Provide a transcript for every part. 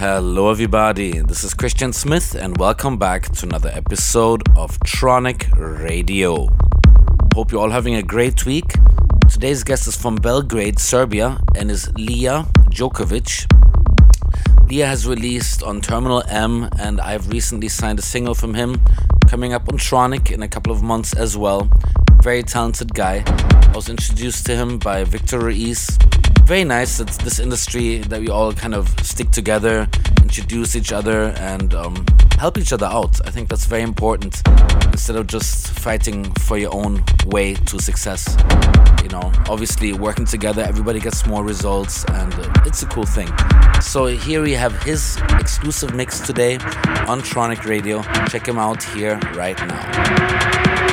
Hello, everybody. This is Christian Smith, and welcome back to another episode of Tronic Radio. Hope you're all having a great week. Today's guest is from Belgrade, Serbia, and is Ilija Djokovic. Lija has released on Terminal M, and I've recently signed a single from him coming up on Tronic in a couple of months as well. Very talented guy. I was introduced to him by Victor Ruiz. Very nice that this industry that we all kind of stick together, introduce each other, and um, help each other out. I think that's very important instead of just fighting for your own way to success. You know, obviously working together, everybody gets more results, and uh, it's a cool thing. So here we have his exclusive mix today on Tronic Radio. Check him out here right now.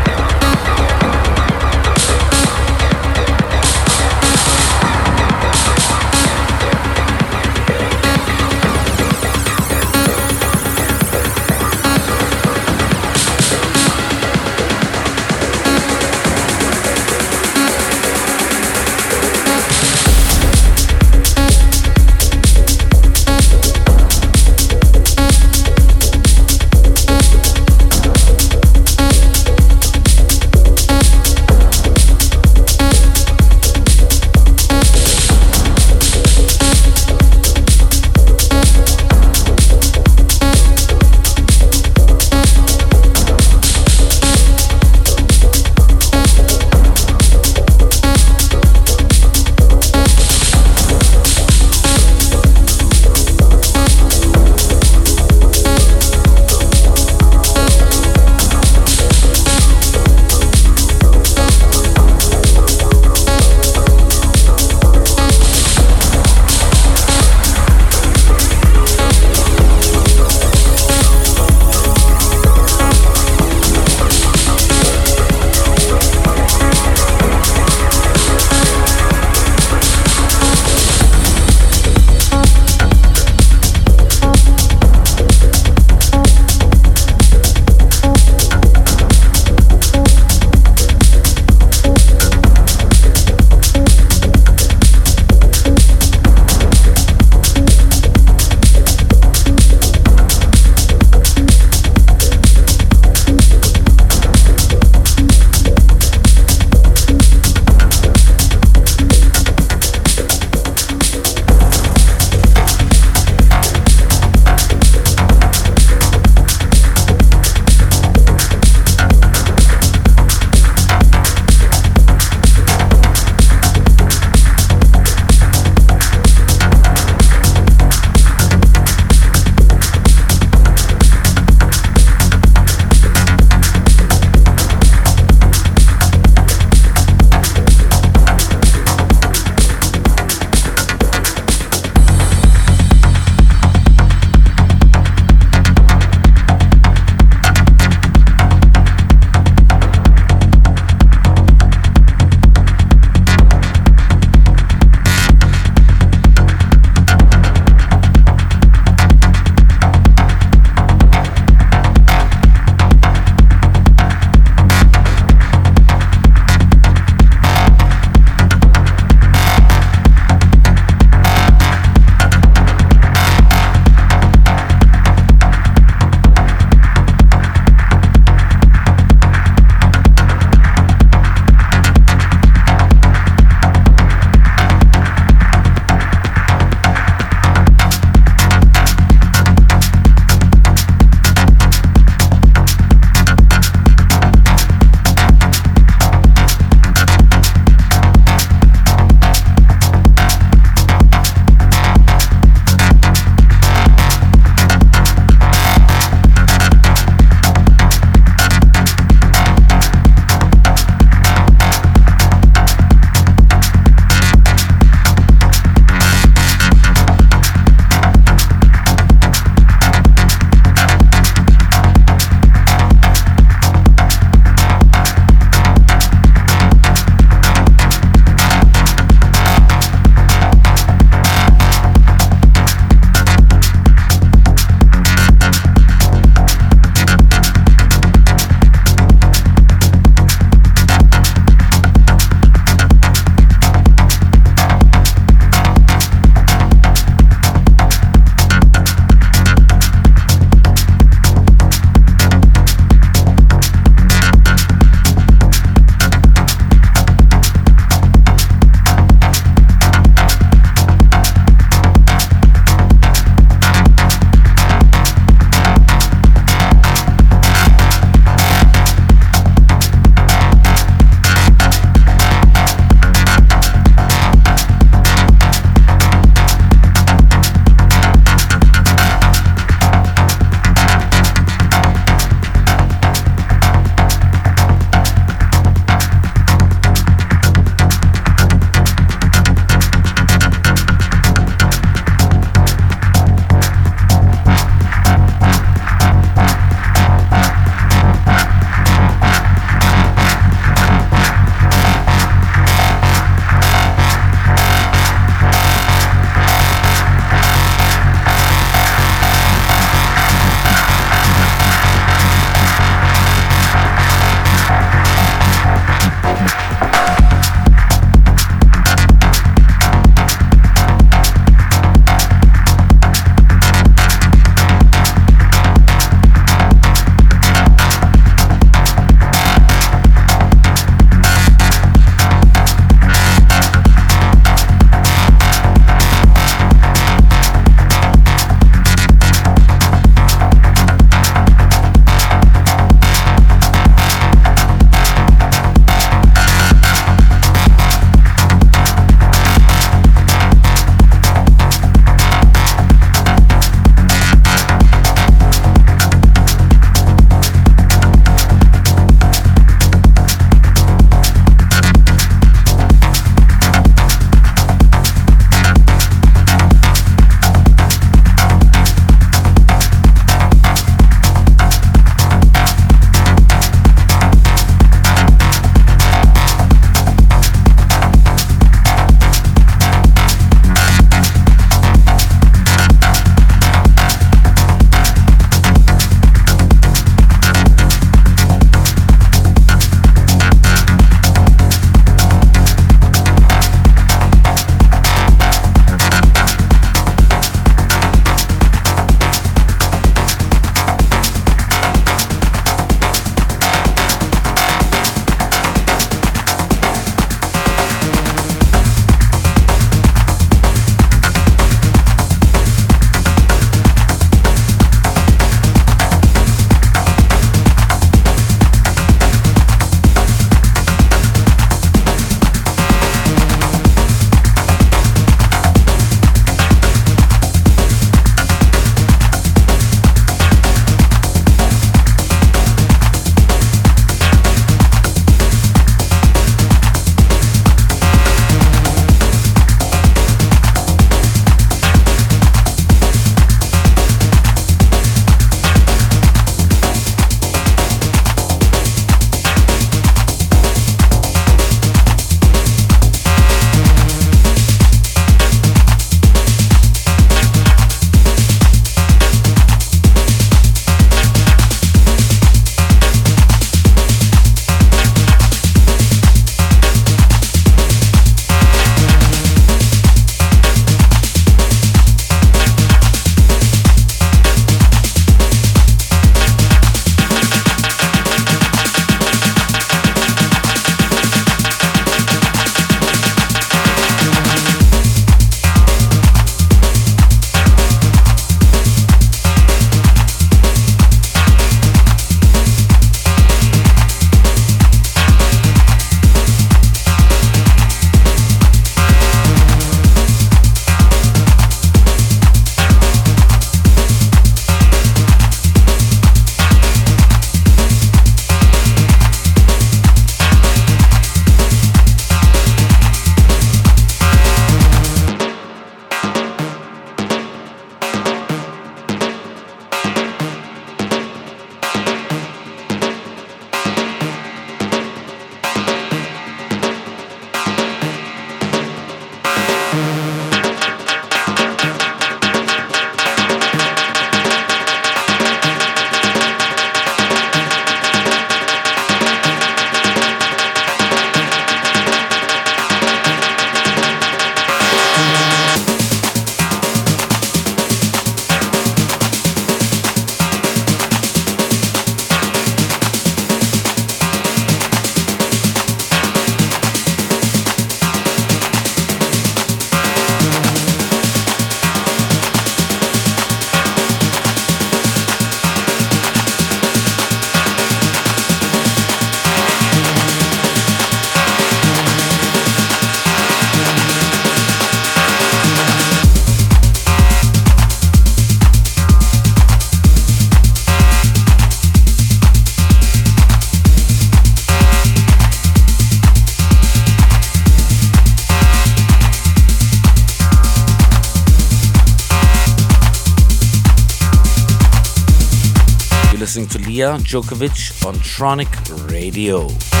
Leah Djokovic on Tronic Radio.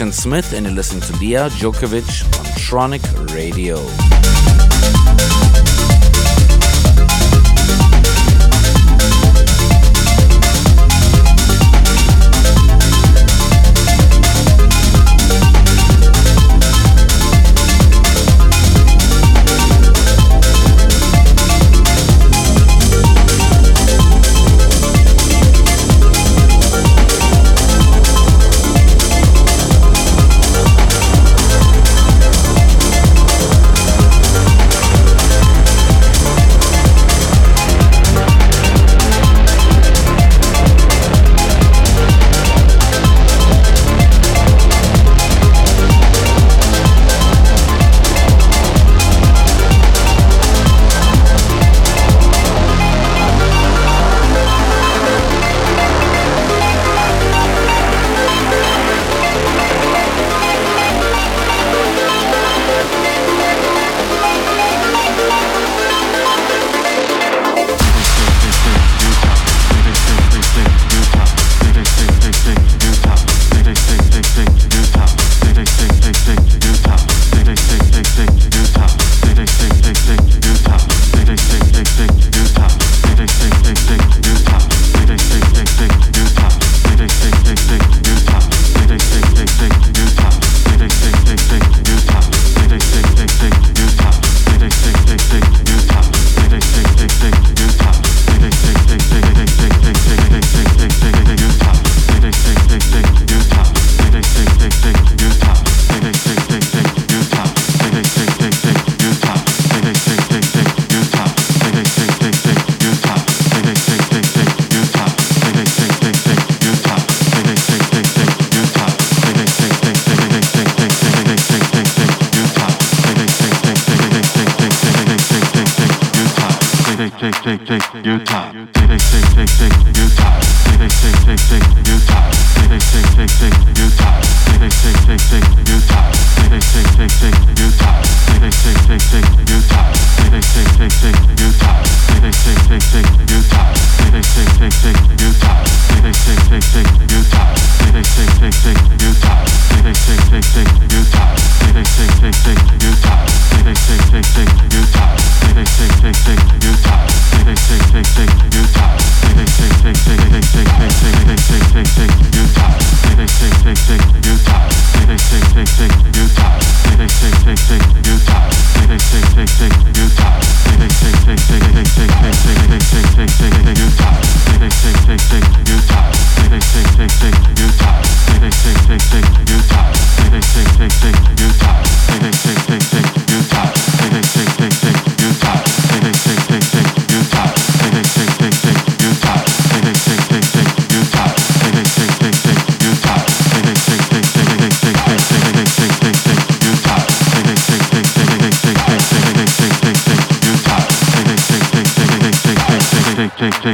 Christian Smith, and you're listening to Ilija Djokovic on Tronic Radio.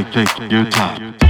take, take your time.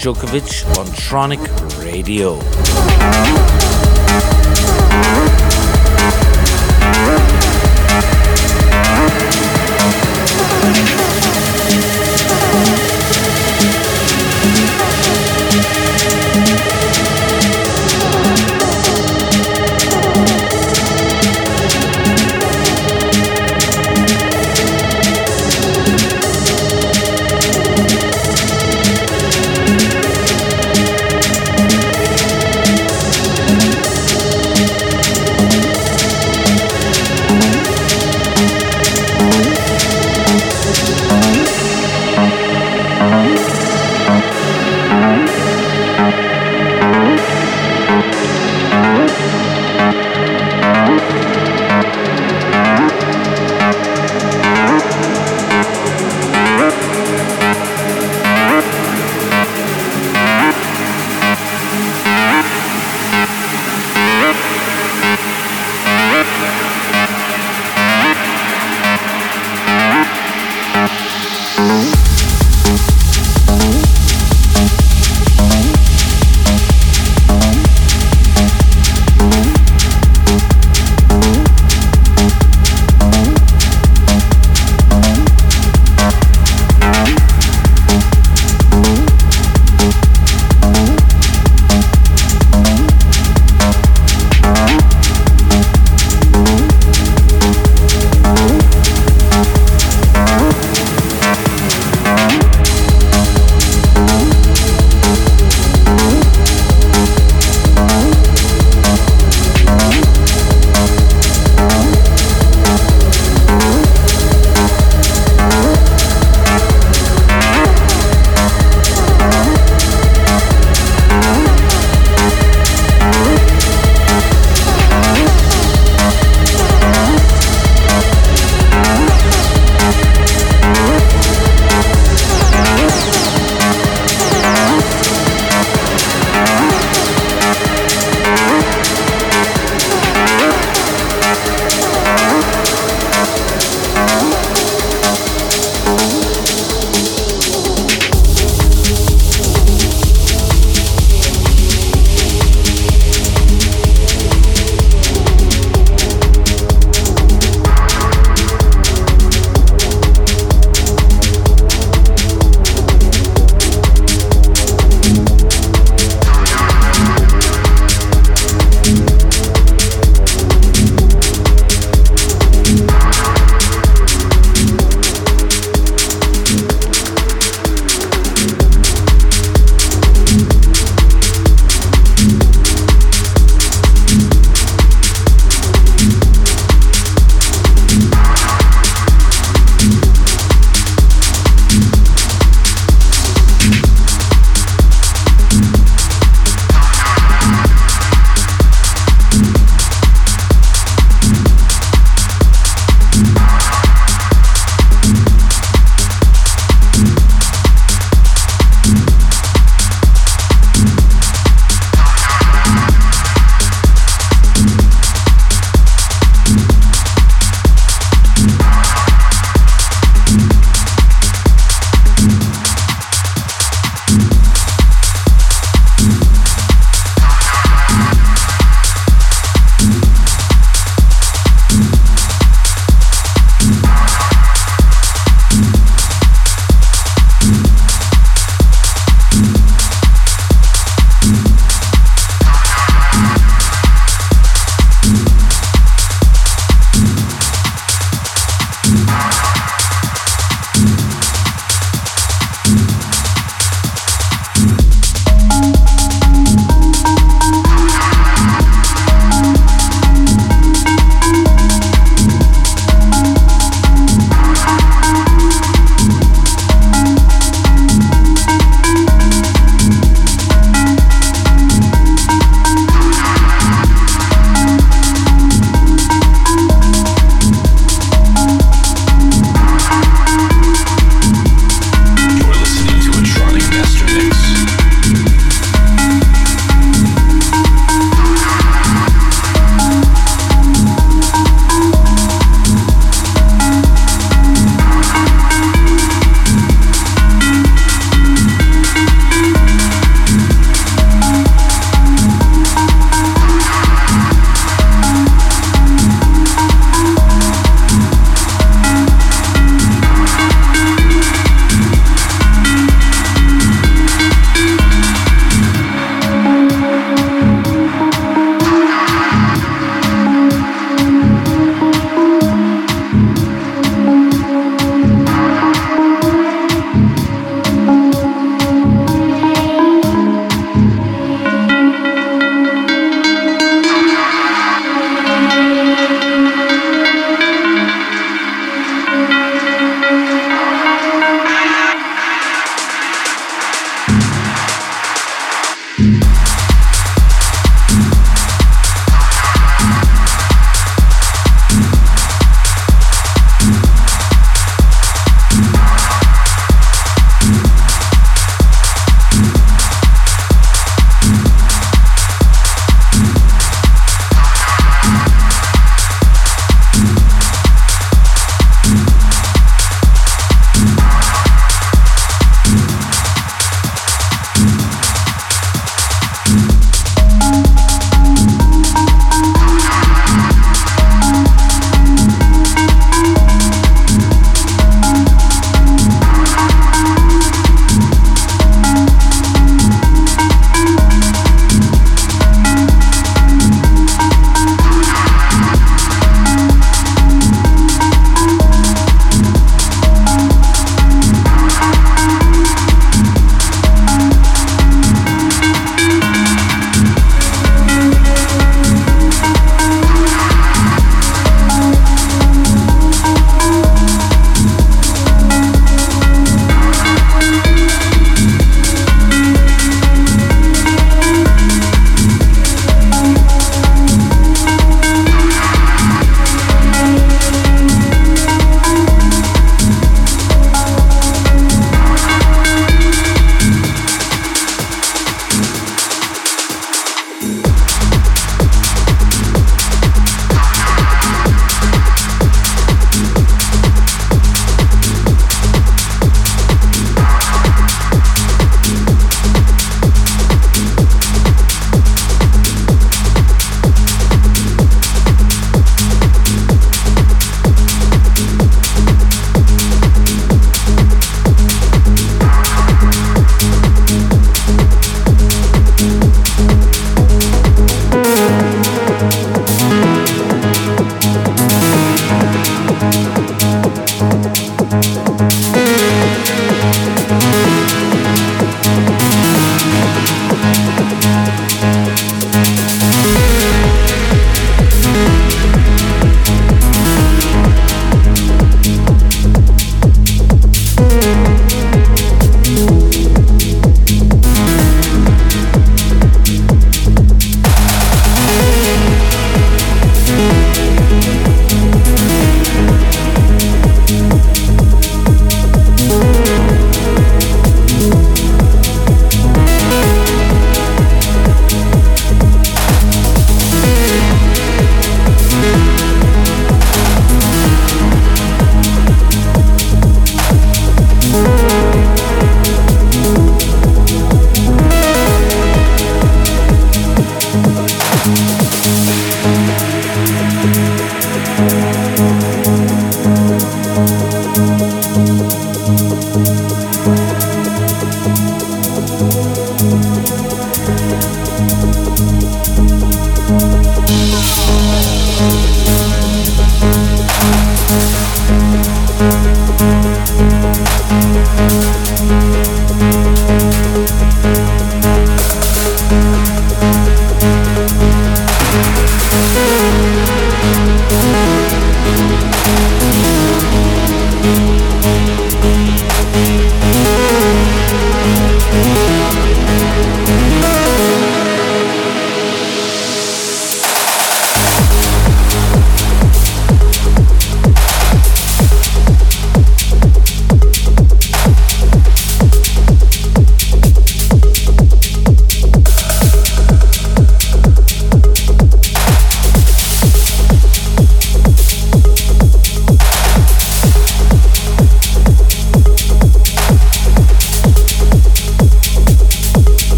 Djokovic on Tronic Radio.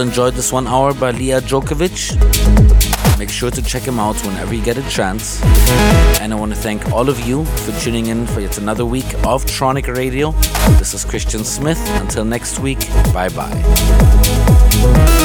Enjoyed this one hour by Ilija Djokovic. Make sure to check him out whenever you get a chance. And I want to thank all of you for tuning in for yet another week of Tronic Radio. This is Christian Smith. Until next week, bye bye.